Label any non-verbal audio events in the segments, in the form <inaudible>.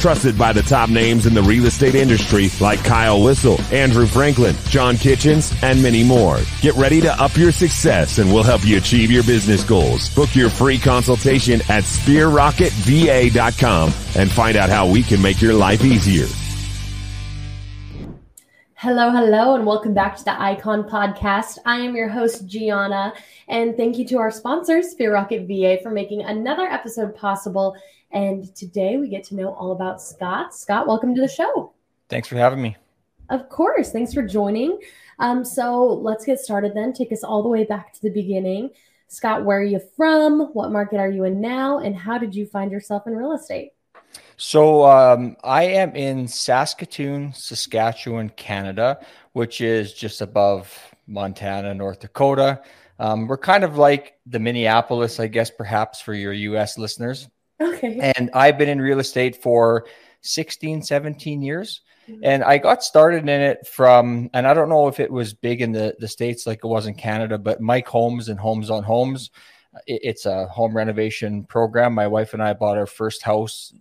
Trusted by the top names in the real estate industry like Kyle Whissel, Andrew Franklin, John Kitchens, and many more. Get ready to up your success and we'll help you achieve your business goals. Book your free consultation at sphererocketva.com and find out how we can make your life easier. Hello, hello, and welcome back to the Icon Podcast. I am your host, Gianna, and thank you to our sponsors, Sphere Rocket VA, for making another episode possible. And today we get to know all about Scott. Scott, welcome to the show. Thanks for having me. Of course. Thanks for joining. Um, so let's get started then. Take us all the way back to the beginning. Scott, where are you from? What market are you in now? And how did you find yourself in real estate? So um, I am in Saskatoon, Saskatchewan, Canada, which is just above Montana, North Dakota. Um, we're kind of like the Minneapolis, I guess, perhaps for your US listeners. Okay. And I've been in real estate for 16, 17 years. Mm-hmm. And I got started in it from, and I don't know if it was big in the, the States like it was in Canada, but Mike Holmes and Holmes on Homes. It's a home renovation program. My wife and I bought our first house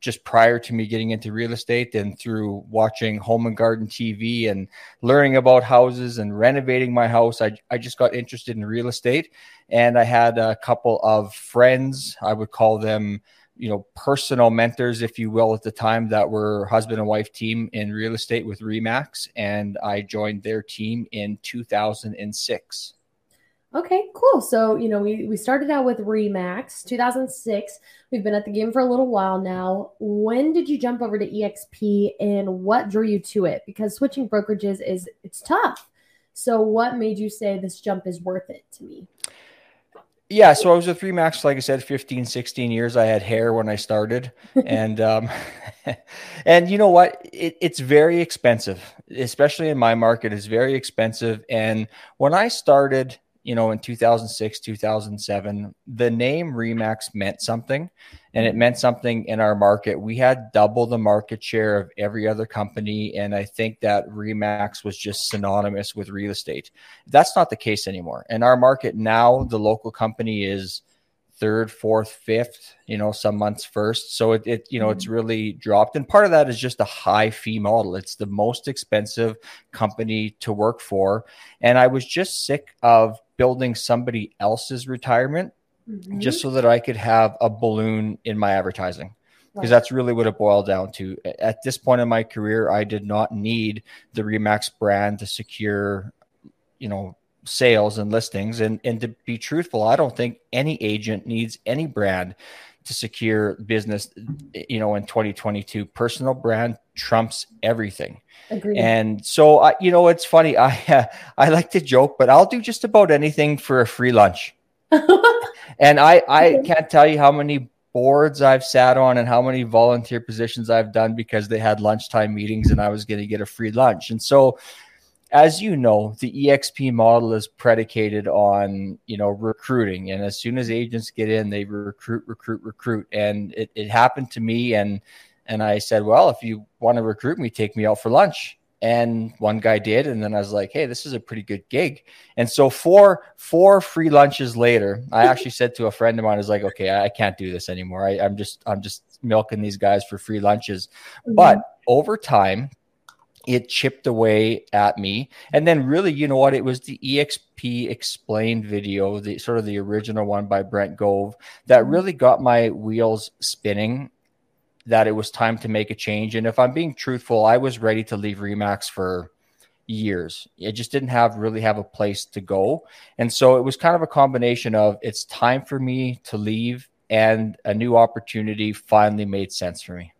just prior to me getting into real estate and through watching home and garden TV and learning about houses and renovating my house, I, I just got interested in real estate. And I had a couple of friends, I would call them, you know, personal mentors, if you will, at the time that were husband and wife team in real estate with Remax. And I joined their team in 2006. Okay, cool. So, you know, we, we started out with Remax 2006. We've been at the game for a little while now. When did you jump over to EXP and what drew you to it? Because switching brokerages is it's tough. So, what made you say this jump is worth it to me? Yeah, so I was with Remax, like I said, 15, 16 years. I had hair when I started. <laughs> and um <laughs> and you know what? It, it's very expensive, especially in my market, it's very expensive. And when I started you know, in 2006, 2007, the name Remax meant something and it meant something in our market. We had double the market share of every other company. And I think that Remax was just synonymous with real estate. That's not the case anymore. In our market now, the local company is third, fourth, fifth, you know, some months first. So it, it you know, it's mm-hmm. really dropped. And part of that is just a high fee model. It's the most expensive company to work for. And I was just sick of building somebody else's retirement mm-hmm. just so that I could have a balloon in my advertising. Because right. that's really what it boiled down to. At this point in my career, I did not need the Remax brand to secure, you know, sales and listings. And and to be truthful, I don't think any agent needs any brand to secure business, you know, in 2022. Personal brand trumps everything. Agreed. And so, I, you know, it's funny. I uh, <laughs> I like to joke, but I'll do just about anything for a free lunch. <laughs> and I I can't tell you how many boards I've sat on and how many volunteer positions I've done because they had lunchtime meetings and I was going to get a free lunch. And so as you know, the EXP model is predicated on, you know, recruiting. And as soon as agents get in, they recruit, recruit, recruit. And it, it happened to me. And, and I said, well, if you want to recruit me, take me out for lunch. And one guy did. And then I was like, hey, this is a pretty good gig. And so four, four free lunches later, I <laughs> actually said to a friend of mine, I was like, okay, I can't do this anymore. I, I'm just, I'm just milking these guys for free lunches. Mm-hmm. But over time, it chipped away at me. And then really, you know what? It was the EXP explained video, the sort of the original one by Brent Gove that mm-hmm. really got my wheels spinning that it was time to make a change. And if I'm being truthful, I was ready to leave Remax for years. It just didn't have really have a place to go. And so it was kind of a combination of it's time for me to leave and a new opportunity finally made sense for me.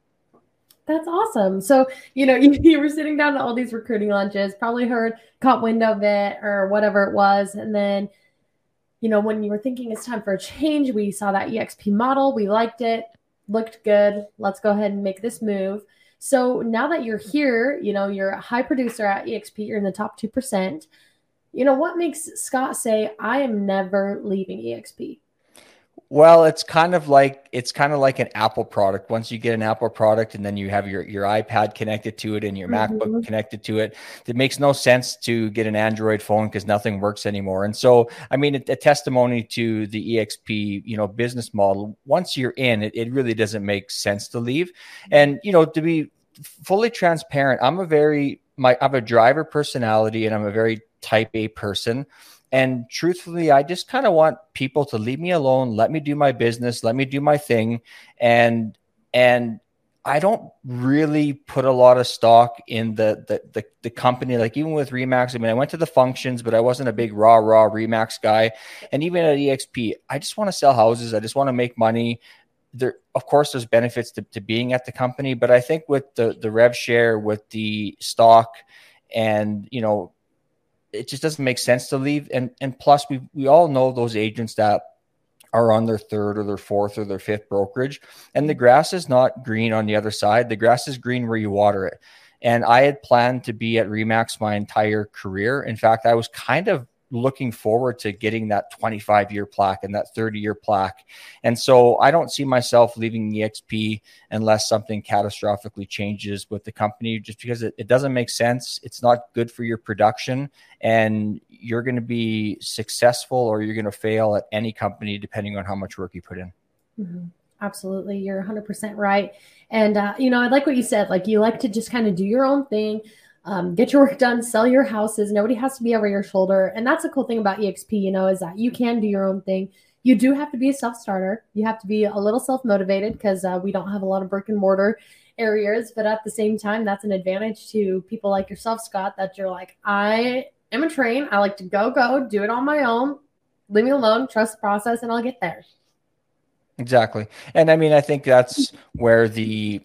That's awesome. So, you know, <laughs> you, you, were sitting down to all these recruiting lunches, probably heard, caught wind of it or whatever it was. And then, you know, when you were thinking it's time for a change, we saw that EXP model. We liked it, looked good. Let's go ahead and make this move. So now that you're here, you know, you're a high producer at EXP, you're in the top 2%. You know, what makes Scott say, I am never leaving EXP? Well, it's kind of like it's kind of like an Apple product. Once you get an Apple product and then you have your your iPad connected to it and your mm-hmm. MacBook connected to it, it makes no sense to get an Android phone because nothing works anymore. And so, I mean, a, a, testimony to the EXP, you know, business model. Once you're in, it, it really doesn't make sense to leave. And you know, to be fully transparent, I'm a very my I'm a driver personality and I'm a very type A person. And truthfully, I just kind of want people to leave me alone, let me do my business, let me do my thing. And and I don't really put a lot of stock in the, the the the, company. Like even with Remax, I mean, I went to the functions, but I wasn't a big raw raw Remax guy. And even at EXP, I just want to sell houses. I just want to make money. There, of course, there's benefits to, to being at the company, but I think with the the rev share, with the stock, and you know it just doesn't make sense to leave. And and plus, we we all know those agents that are on their third or their fourth or their fifth brokerage, and the grass is not green on the other side. The grass is green where you water it. And I had planned to be at Remax my entire career. In fact, I was kind of looking forward to getting that 25 year plaque and that 30 year plaque. And so I don't see myself leaving EXP unless something catastrophically changes with the company, just because it, it doesn't make sense. It's not good for your production, and you're going to be successful or you're going to fail at any company depending on how much work you put in. Mm-hmm. Absolutely. You're 100% right. And, uh, you know, I like what you said. Like, you like to just kind of do your own thing um, get your <laughs> work done, sell your houses. Nobody has to be over your shoulder. And that's a cool thing about EXP, you know, is that you can do your own thing. You do have to be a self starter. You have to be a little self motivated because uh, we don't have a lot of brick and mortar areas. But at the same time, that's an advantage to people like yourself, Scott, that you're like, I am a train. I like to go, go, do it on my own. Leave me alone, trust the process, and I'll get there. Exactly. And I mean, I think that's where the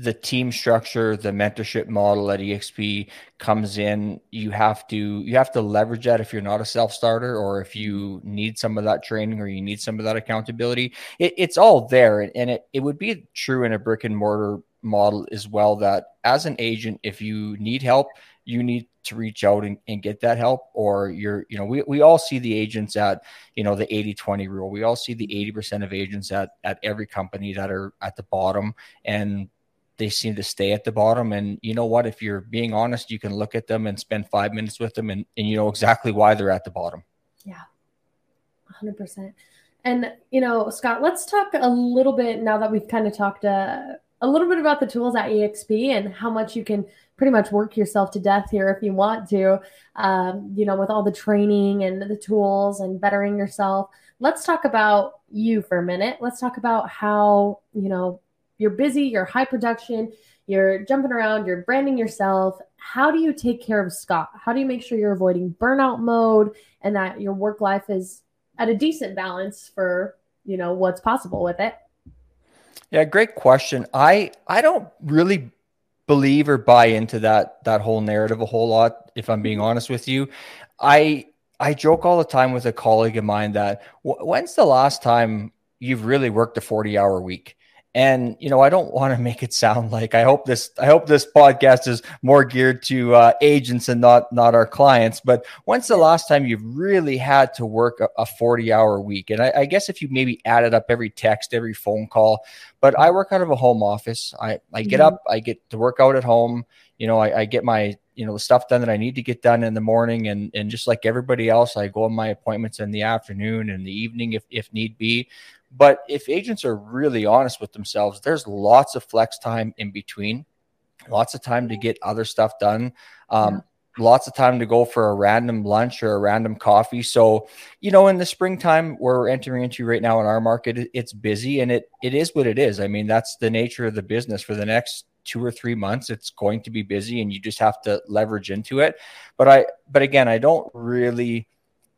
the team structure, the mentorship model at EXP comes in, you have to you have to leverage that if you're not a self starter or if you need some of that training or you need some of that accountability. It, it's all there, and it it would be true in a brick and mortar model as well. That as an agent, if you need help, you need to reach out and, and get that help or you're you know we, we all see the agents at you know the 80 20 rule we all see the 80% of agents at at every company that are at the bottom and they seem to stay at the bottom. And you know what? If you're being honest, you can look at them and spend five minutes with them and, and you know exactly why they're at the bottom. Yeah, 100%. And, you know, Scott, let's talk a little bit now that we've kind of talked uh, a little bit about the tools at EXP and how much you can pretty much work yourself to death here if you want to, um, you know, with all the training and the tools and bettering yourself. Let's talk about you for a minute. Let's talk about how, you know, you're busy, you're high production, you're jumping around, you're branding yourself. How do you take care of Scott? How do you make sure you're avoiding burnout mode and that your work life is at a decent balance for, you know, what's possible with it? Yeah, great question. I I don't really believe or buy into that that whole narrative a whole lot if I'm being honest with you. I I joke all the time with a colleague of mine that when's the last time you've really worked a 40 hour week? And you know, I don't want to make it sound like I hope this I hope this podcast is more geared to uh, agents and not not our clients. But when's the last time you've really had to work a, a forty hour week? And I, I, guess if you maybe added up every text, every phone call, but I work out of a home office. I I get mm-hmm. up, I get to work out at home. You know, I, I get my you know the stuff done that I need to get done in the morning, and and just like everybody else, I go on my appointments in the afternoon and the evening if if need be. But if agents are really honest with themselves, there's lots of flex time in between, lots of time to get other stuff done. Um, yeah lots of time to go for a random lunch or a random coffee. So, you know, in the springtime where we're entering into right now in our market, it's busy and it it is what it is. I mean, that's the nature of the business for the next two or three months. It's going to be busy and you just have to leverage into it. But I but again, I don't really,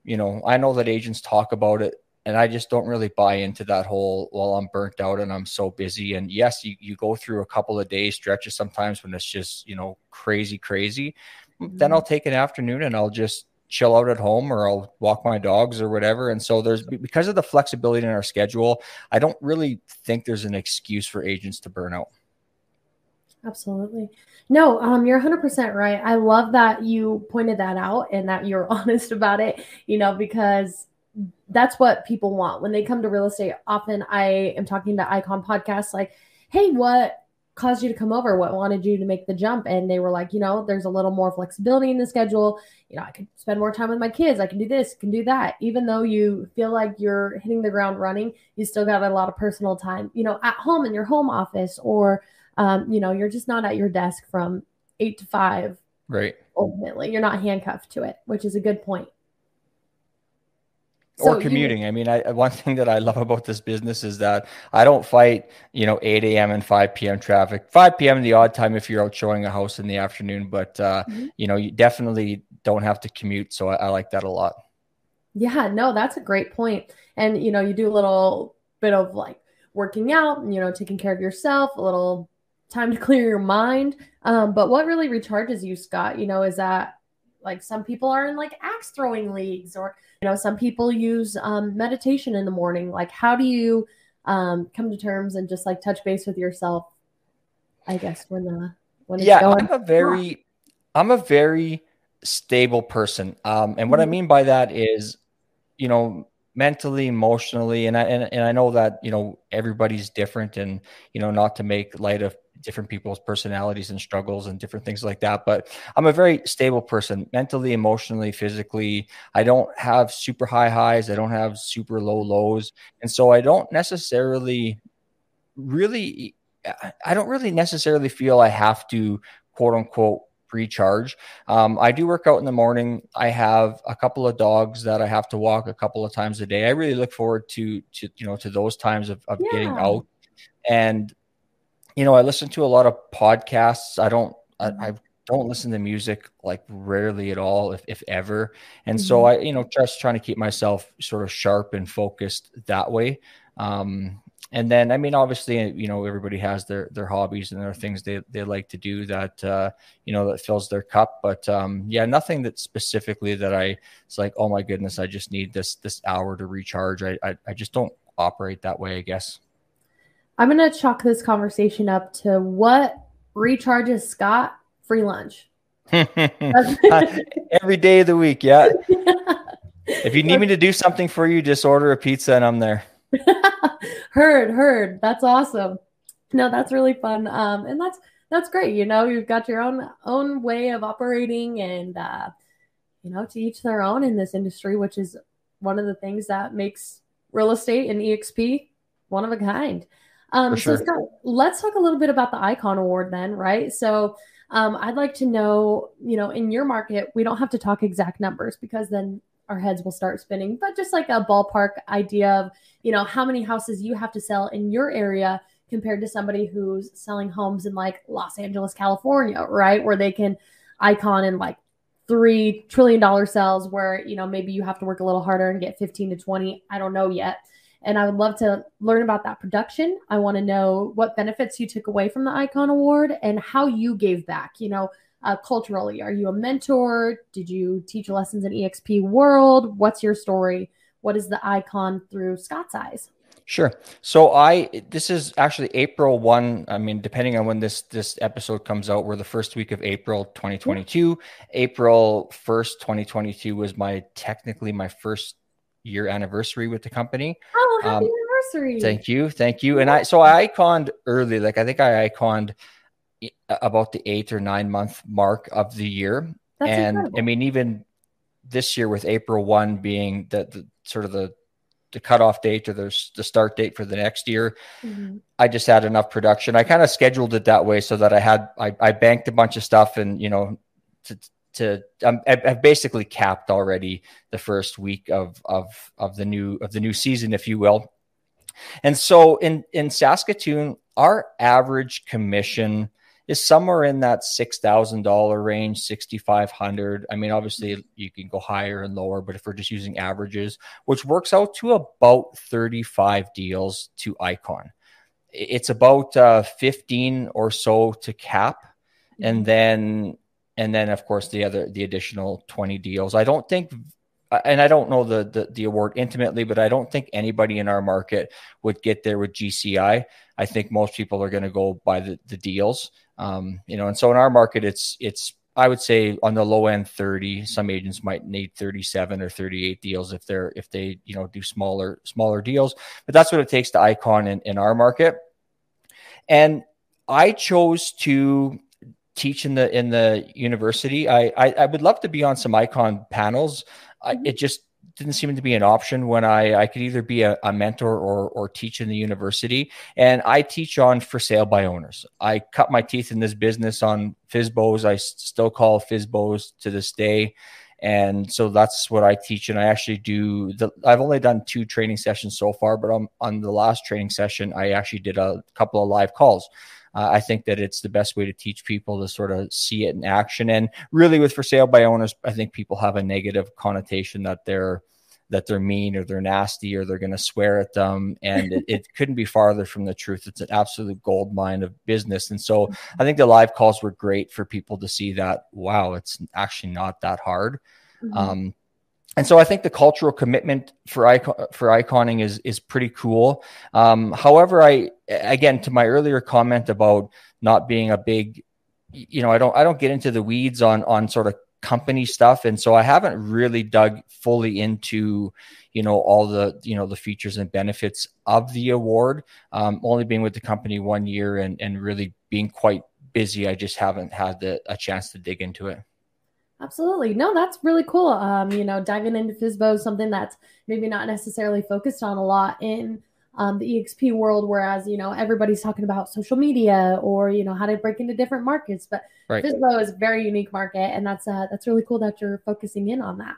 you know, I know that agents talk about it and I just don't really buy into that whole well I'm burnt out and I'm so busy and yes you, you go through a couple of days stretches sometimes when it's just you know crazy crazy mm-hmm. then I'll take an afternoon and I'll just chill out at home or I'll walk my dogs or whatever and so there's because of the flexibility in our schedule I don't really think there's an excuse for agents to burn out Absolutely. No, um, you're 100% right. I love that you pointed that out and that you're <laughs> honest about it, you know, because that's what people want when they come to real estate. Often I am talking to Icon podcasts like, hey, what caused you to come over? What wanted you to make the jump? And they were like, you know, there's a little more flexibility in the schedule. You know, I could spend more time with my kids. I can do this, can do that. Even though you feel like you're hitting the ground running, you still got a lot of personal time, you know, at home in your home office or um, you know, you're just not at your desk from eight to five. Right. Ultimately, you're not handcuffed to it, which is a good point. Or commuting. You, I mean, I, one <laughs> thing that I love about this business is that I don't fight, you know, 8 a.m. and 5 p.m. traffic. 5 p.m. the odd time if you're out showing a house in the afternoon, but uh, mm-hmm. you know, you definitely don't have to commute. So I, I like that a lot. Yeah, no, that's a great point. And you know, you do a little bit of like working out, you know, taking care of yourself, a little time to <laughs> clear your mind. Um, but what really recharges you, Scott, you know, is that like some people are in like axe throwing leagues or, you know, some people use um, meditation in the morning. Like, how do you um, come to terms and just like touch base with yourself? I guess when the, uh, when yeah, going- I'm a very, I'm a very stable person. Um, and what mm-hmm. I mean by that is, you know, mentally emotionally and I and, and I know that you know everybody's different and you know not to make light of different people's personalities and struggles and different things like that. But I'm a very stable person, mentally, emotionally, physically. I don't have super high highs. I don't have super low lows. And so I don't necessarily really, I don't really necessarily feel I have to quote unquote recharge. Um, I do work out in the morning. I have a couple of dogs that I have to walk a couple of times a day. I really look forward to to you know to those times of, of yeah. getting out. And you know, I listen to a lot of podcasts. I don't, I, mm-hmm. I don't listen to music like rarely at all, if, if ever. And mm-hmm. so I, you know, just trying to keep myself sort of sharp and focused that way. Um, and then, I mean, obviously, you know, everybody has their their hobbies and their things they, they like to do that, uh, you know, that fills their cup. But um, yeah, nothing that specifically that I, it's like, oh my goodness, I just need this this hour to recharge. I I, I just don't operate that way, I guess. I'm going to chalk this conversation up to what recharges Scott free lunch. <laughs> Every day of the week. Yeah. <laughs> if you need me to do something for you, just order a pizza and I'm there. <laughs> heard, heard. That's awesome. No, that's really fun. Um, and that's, that's great. You know, you've got your own, own way of operating and, uh, you know, to each their own in this industry, which is one of the things that makes real estate and EXP one of a kind. Um, sure. So, Scott, let's talk a little bit about the Icon Award then, right? So, um, I'd like to know, you know, in your market, we don't have to talk exact numbers because then our heads will start spinning, but just like a ballpark idea of, you know, how many houses you have to sell in your area compared to somebody who's selling homes in like Los Angeles, California, right? Where they can icon in like three trillion dollar sales where, you know, maybe you have to work a little harder and get 15 to 20. I don't know yet. And I would love to learn about that production. I want to know what benefits you took away from the Icon Award and how you gave back. You know, uh, culturally, are you a mentor? Did you teach lessons in EXP World? What's your story? What is the icon through Scott's eyes? Sure. So I this is actually April 1. I mean, depending on when this this episode comes out, we're the first week of April 2022. Yeah. April 1st, 2022 was my technically my first year anniversary with the company. Oh, happy um, anniversary! Thank you, thank you. And I so I iconed early, like I think I iconed about the eight or nine month mark of the year. That's and incredible. I mean, even this year with April one being the, the sort of the the cutoff date or the, the start date for the next year. Mm-hmm. I just had enough production. I kind of scheduled it that way so that I had I, I banked a bunch of stuff and you know to to um, I've basically capped already the first week of of of the new of the new season, if you will. And so in in Saskatoon, our average commission is somewhere in that six thousand dollar range, sixty five hundred. I mean, obviously you can go higher and lower, but if we're just using averages, which works out to about thirty five deals to Icon, it's about uh, fifteen or so to cap, and then and then of course the other the additional 20 deals i don't think and I don't know the, the, the award intimately, but I don't think anybody in our market would get there with GCI. I think most people are going to go by the, the deals, um, you know. And so in our market, it's it's I would say on the low end 30. Some agents might need 37 or 38 deals if they're if they you know do smaller smaller deals, but that's what it takes to icon in, in our market. And I chose to teach in the in the university. I, I, I would love to be on some icon panels. I, mm-hmm. it just didn't seem to be an option when I I could either be a, a, mentor or or teach in the university. And I teach on for sale by owners. I cut my teeth in this business on FSBOs. I still call FSBOs to this day. And so that's what I teach. And I actually do the, I've only done two training sessions so far, but on, on the last training session, I actually did a couple of live calls. Uh, I think that it's the best way to teach people to sort of see it in action. And really, with for sale by owners, I think people have a negative connotation that they're that they're mean or they're nasty or they're going to swear at them. And it, it, <laughs> couldn't be farther from the truth. It's an absolute gold mine of business. And so I think the live calls were great for people to see that, wow, it's actually not that hard. Mm-hmm. Um, and so I think the cultural commitment for icon for iconing is is pretty cool. Um, however, I again to my earlier comment about not being a big, you know, I don't I don't get into the weeds on on sort of company stuff, and so I haven't really dug fully into you know all the you know the features and benefits of the award. Um, only being with the company one year and and really being quite busy, I just haven't had the, a chance to dig into it. Absolutely. No, that's really cool. Um, you know, diving into FSBO is something that's maybe not necessarily focused on a lot in um, the EXP world, whereas, you know, everybody's talking about social media or, you know, how to break into different markets. But right. FSBO is a very unique market. And that's, uh, that's really cool that you're focusing in on that.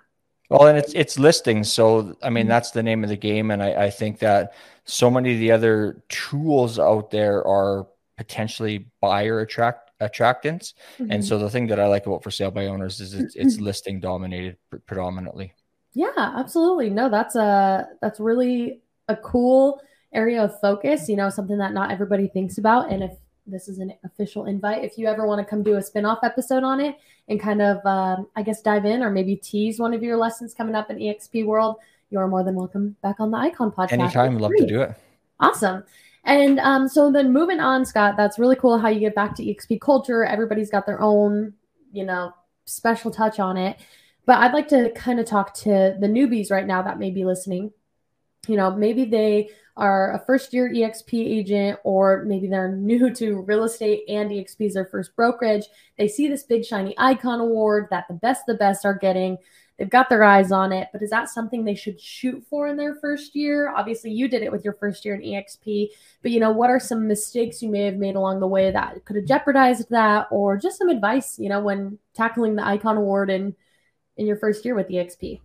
Well, and it's, it's listings. So, I mean, mm-hmm. that's the name of the game. And I, I think that so many of the other tools out there are potentially buyer attract attractants. Mm-hmm. And so the thing that I like about for sale by owners is it's, it's listing dominated pr- predominantly. Yeah, absolutely. No, that's a that's really a cool area of focus. You know, something that not everybody thinks about. And if this is an official invite, if you ever want to come do a spinoff episode on it and kind of, um, I guess, dive in or maybe tease one of your lessons coming up in EXP world, you are more than welcome back on the Icon podcast. Anytime, love to do it. Awesome. And um, so then moving on, Scott, that's really cool how you get back to EXP culture. Everybody's got their own, you know, special touch on it. But I'd like to kind of talk to the newbies right now that may be listening. You know, maybe they are a first year EXP agent, or maybe they're new <laughs> to real estate and EXP is their first brokerage. They see this big shiny icon award that the best the best are getting they've got their eyes on it, but is that something they should shoot for in their first year? Obviously, you did it with your first year in EXP, but you know, what are some mistakes you may have made along the way that could have jeopardized that, or just some advice, you know, when tackling the Icon Award in in your first year with EXP?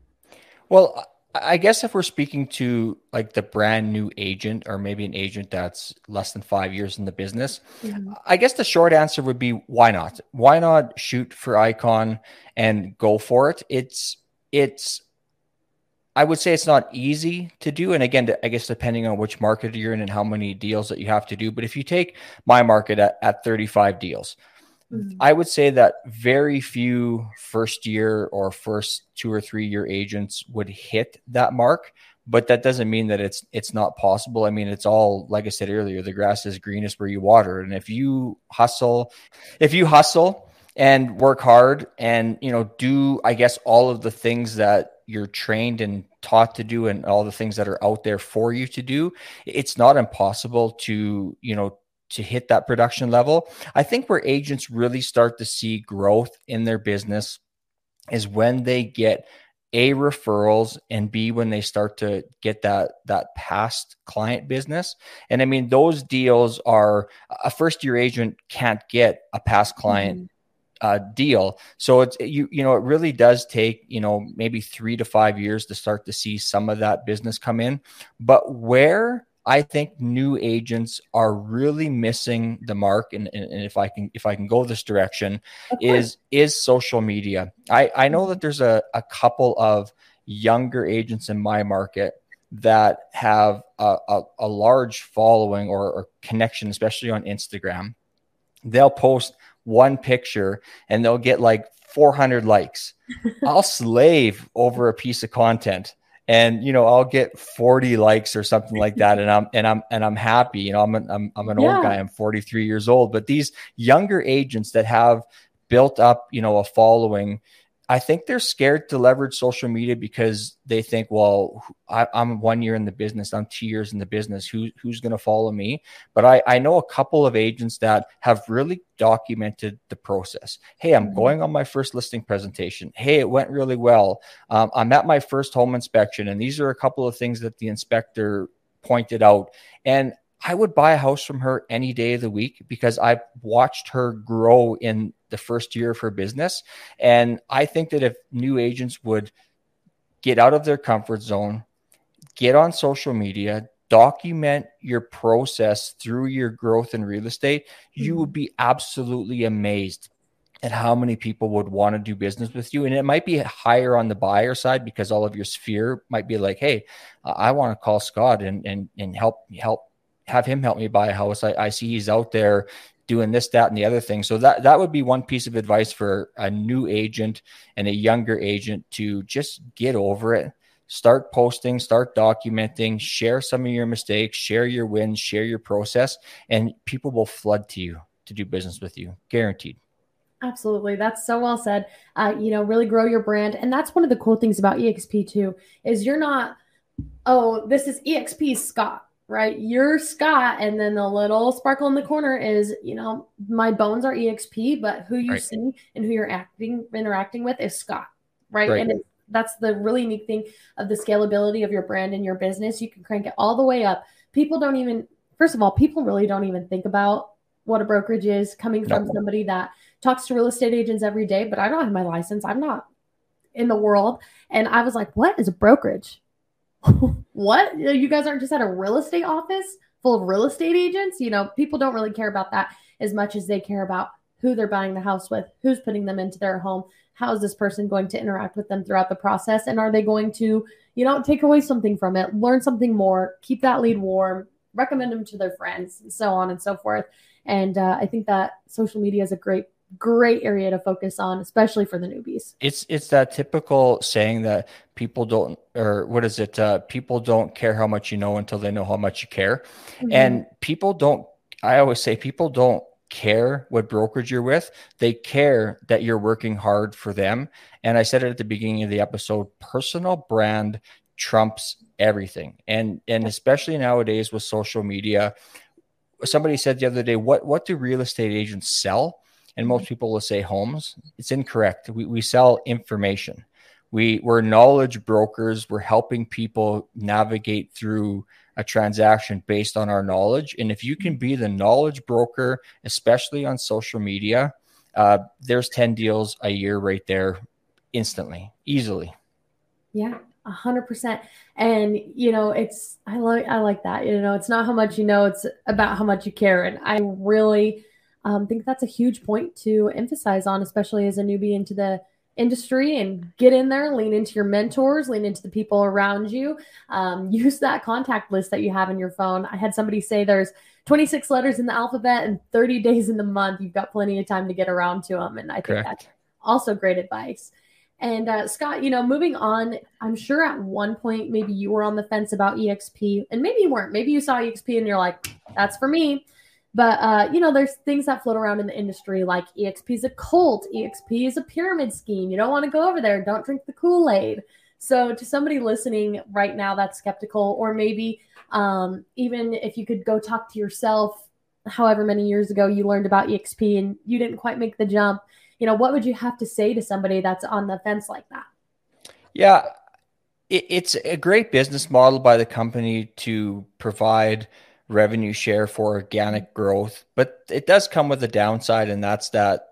Well, I guess if we're speaking to like the brand new agent or maybe an agent that's less than five years in the business, mm-hmm. I guess the short answer would be why not? Why not shoot for Icon and go for it? It's it's I would say it's not easy to do. And again, I guess depending on which market you're in and how many deals that you have to do. But if you take my market at, at 35 deals, Mm-hmm. I would say that very few first year or first two or three year agents would hit that mark, but that doesn't mean that it's it's not possible. I mean, it's all like I said earlier, the grass is greenest where you water. And if you hustle, if you hustle and work hard and you know do I guess all of the things that you're trained and taught to do and all the things that are out there for you to do, it's not impossible to, you know, to hit that production level. I think where agents really start to see growth in their business is when they get a referrals and b when they start to get that that past client business and i mean those deals are a first year agent can't get a past client mm-hmm. Uh, deal so it's you you know it really does take you know maybe three to five years to start to see some of that business come in but where I think new agents are really missing the mark, and, and, and if I can if I can go this direction, is is social media. I I know that there's a, a couple of younger agents in my market that have a, a, a large following or, or connection, especially on Instagram. They'll post one picture and they'll get like 400 likes. <laughs> I'll slave over a piece of content and you know I'll get 40 likes or something like that and I'm and I'm and I'm happy you know I'm an, I'm, I'm an yeah. old guy I'm 43 years old but these younger agents that have built up you know a following I think they're scared to leverage social media because they think, well, I, am one year in the business, I'm two years in the business. Who, who's going to follow me? But I, I know a couple of agents that have really documented the process. Hey, I'm mm-hmm. going on my first listing presentation. Hey, it went really well. Um, I'm at my first home inspection, and these are a couple of things that the inspector pointed out. And I would buy a house from her any day of the week because I've watched her grow in the first year of her business. And I think that if new agents would get out of their comfort zone, get on social media, document your process through your growth in real estate, you would be absolutely amazed at how many people would want to do business with you. And it might be higher on the buyer side because all of your sphere might be like, hey, I want to call Scott and and and help help have him help me buy a house. I, I see he's out there doing this, that, and the other thing. So that that would be one piece of advice for a new agent and a younger agent to just get over it. Start posting, start documenting, share some of your mistakes, share your wins, share your process, and people will flood to you to do business with you, guaranteed. Absolutely. That's so well said. Uh, you know, really grow your brand. And that's one of the cool things about EXP too, is you're not, oh, this is EXP Scott right? You're Scott, and then the little sparkle in the corner is, you know, my bones are EXP, but who you right. see and who you're acting interacting with is Scott, right? right. And that's the really unique thing of the scalability of your brand and your business. You can crank it all the way up. People don't even, first of all, people really don't even think about what a brokerage is coming from no. somebody that talks to real estate agents every day, but I don't have my license. I'm not in the world. And I was like, what is a brokerage? <laughs> what? You guys aren't just at a real estate office full of real estate agents? You know, people don't really care about that as much as they care about who they're buying the house with, who's putting them into their home, how is this person going to interact with them throughout the process, and are they going to, you know, take away something from it, learn something more, keep that lead warm, recommend them to their friends, and so on and so forth. And uh, I think that social media is a great great area to focus on, especially for the newbies. It's it's that typical saying that people don't, or what is it? Uh, people don't care how much you know until they know how much you care, mm-hmm. and people don't. I always say people don't care what brokerage you're with. They care that you're working hard for them. And I said it at the beginning of the episode: personal brand trumps everything, and and especially nowadays with social media. Somebody said the other day, "What what do real estate agents sell?" And most people will say homes. It's incorrect. We, we sell information. We, we're knowledge brokers. We're helping people navigate through a transaction based on our knowledge. And if you can be the knowledge broker, especially on social media, uh, there's 10 deals a year right there instantly, easily. Yeah, a hundred percent. And you know, it's I like I like that. You know, it's not how much you know, it's about how much you care. And I really um, think that's a huge point to emphasize on, especially as a newbie into the industry and get in there, lean into your mentors, lean into the people around you. Um, <laughs> use that contact list that you have in your phone. I had somebody say there's 26 letters in the alphabet and 30 <laughs> days in the month. You've got plenty of time to get around to them. And I think Correct. that's also great advice. And uh, Scott, you know, moving on, I'm sure at one point maybe you were on the fence about EXP, and maybe you weren't. Maybe you saw EXP and you're like, that's for me. But uh, you know, there's things that float around in the industry like EXP is a cult, EXP is a pyramid scheme. You don't want to go over there. Don't drink the Kool Aid. So, to somebody listening right now that's skeptical, or maybe um, even if you could go talk to yourself, however many years ago you learned about EXP and you didn't quite make the jump, you know, what would you have to say to somebody that's on the fence like that? Yeah, it, it's a great business model by the company to provide revenue share for organic growth, but it does come with a downside, and that's that.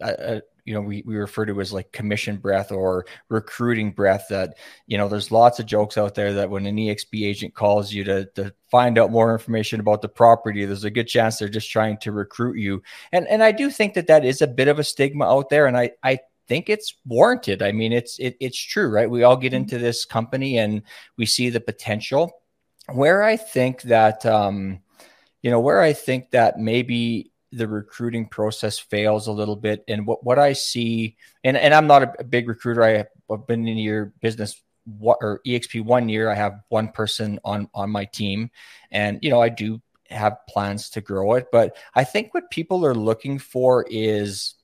Uh, uh, you know, we, we refer to as like commission breath or recruiting breath. That you know, there's lots of jokes out there that when an EXP agent calls you to to find out more information about the property, there's a good chance they're just trying to recruit you. And and I do think that that is a bit of a stigma out there, and I I think it's warranted. I mean, it's it, it's true, right? We all get mm-hmm. into this company and we see the potential where I think that, um, you know, where I think that maybe the recruiting process fails a little bit. And what, what I see, and, and I'm not a, big recruiter. I have been in your business what, or EXP one year. I have one person on, on my team and, you know, I do have plans to grow it, but I think what people are looking for is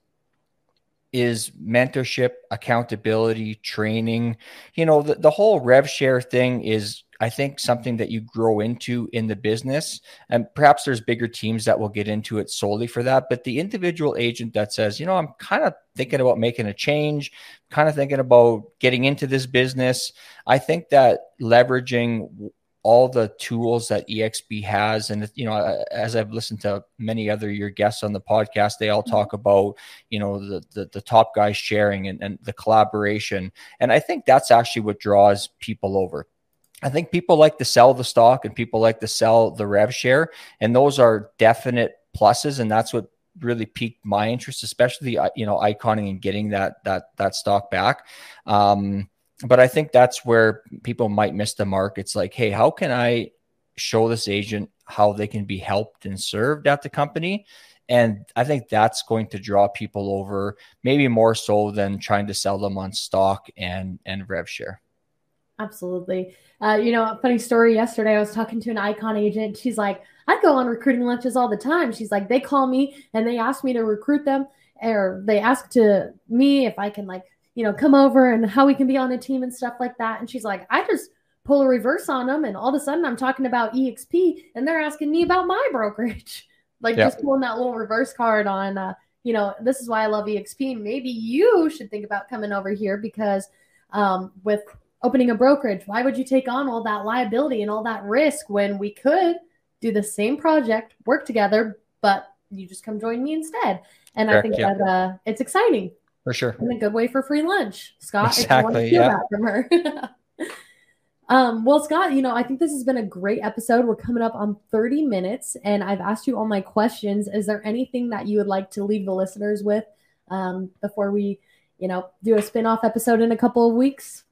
is mentorship, accountability, training. You know, the, the whole rev share thing is, I think, something that you grow into in the business. And perhaps there's bigger teams that will get into it solely for that. But the individual agent that says, you know, I'm kind of thinking about making a change, kind of thinking about getting into this business, I think that leveraging all the tools that exp has. And you know as i've listened to many other your guests on the podcast they all talk about you know the the, the top guys sharing and, and the collaboration. And i think that's actually what draws people over. I think people like to sell the stock and people like to sell the rev share, and those are definite pluses, and that's what really piqued my interest, especially you know iconing and getting that that that stock back. Um, but I think that's where people might miss the mark. It's like, hey, how can I show this agent how they can be helped and served at the company? And I think that's going to draw people over, maybe more so than trying to sell them on stock and and rev share. Absolutely. Uh, you know, funny story. Yesterday, I was talking to an icon agent. She's like, I go on recruiting lunches all the time. She's like, they call me and they ask me to recruit them, or they ask to me if I can like you know, come over and how we can be on a team and stuff like that. And she's like, I just pull a reverse on them, and all of a sudden I'm talking about EXP, and they're asking me about my <laughs> brokerage. like yep. just pulling that little reverse card on, uh, you know, this is why I love EXP. Maybe you should think about coming over here because um, with opening a brokerage, why would you take on all that liability and all that risk when we could do the same project, work together, but you just come join me instead? And Correct, I think yeah. that uh, it's exciting for sure. And a good way for free lunch, Scott. Exactly. yeah. from her. <laughs> um, well, Scott, you know, I think this has been a great episode. We're coming up on 30 minutes, and I've asked you all my questions. Is there anything that you would like to leave the listeners with um, before we, you know, do a spin-off episode in a couple of weeks?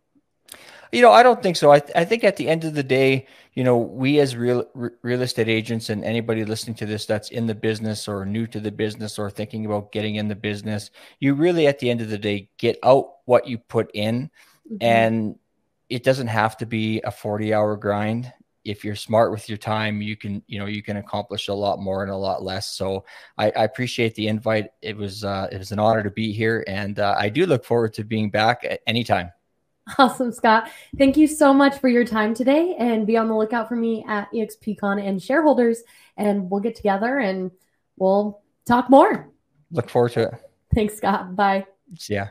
You know, I don't think so. I, th- I think at the end of the day, you know, we as real real estate agents and anybody listening to this that's in the business or new to the business or thinking about getting in the business, you really at the end of the day get out what you put in, mm-hmm. and it doesn't have to be a forty hour grind. If you're smart with your time, you can you know you can accomplish a lot more and a lot less. So I, I appreciate the invite. It was uh, it was an honor to be here, and uh, I do look forward to being back at any time. <laughs> Awesome, Scott. Thank you so much for your time today. And be on the lookout for me at EXPCon and shareholders. And we'll get together and we'll talk more. Look forward to it. Thanks, Scott. Bye. Yeah.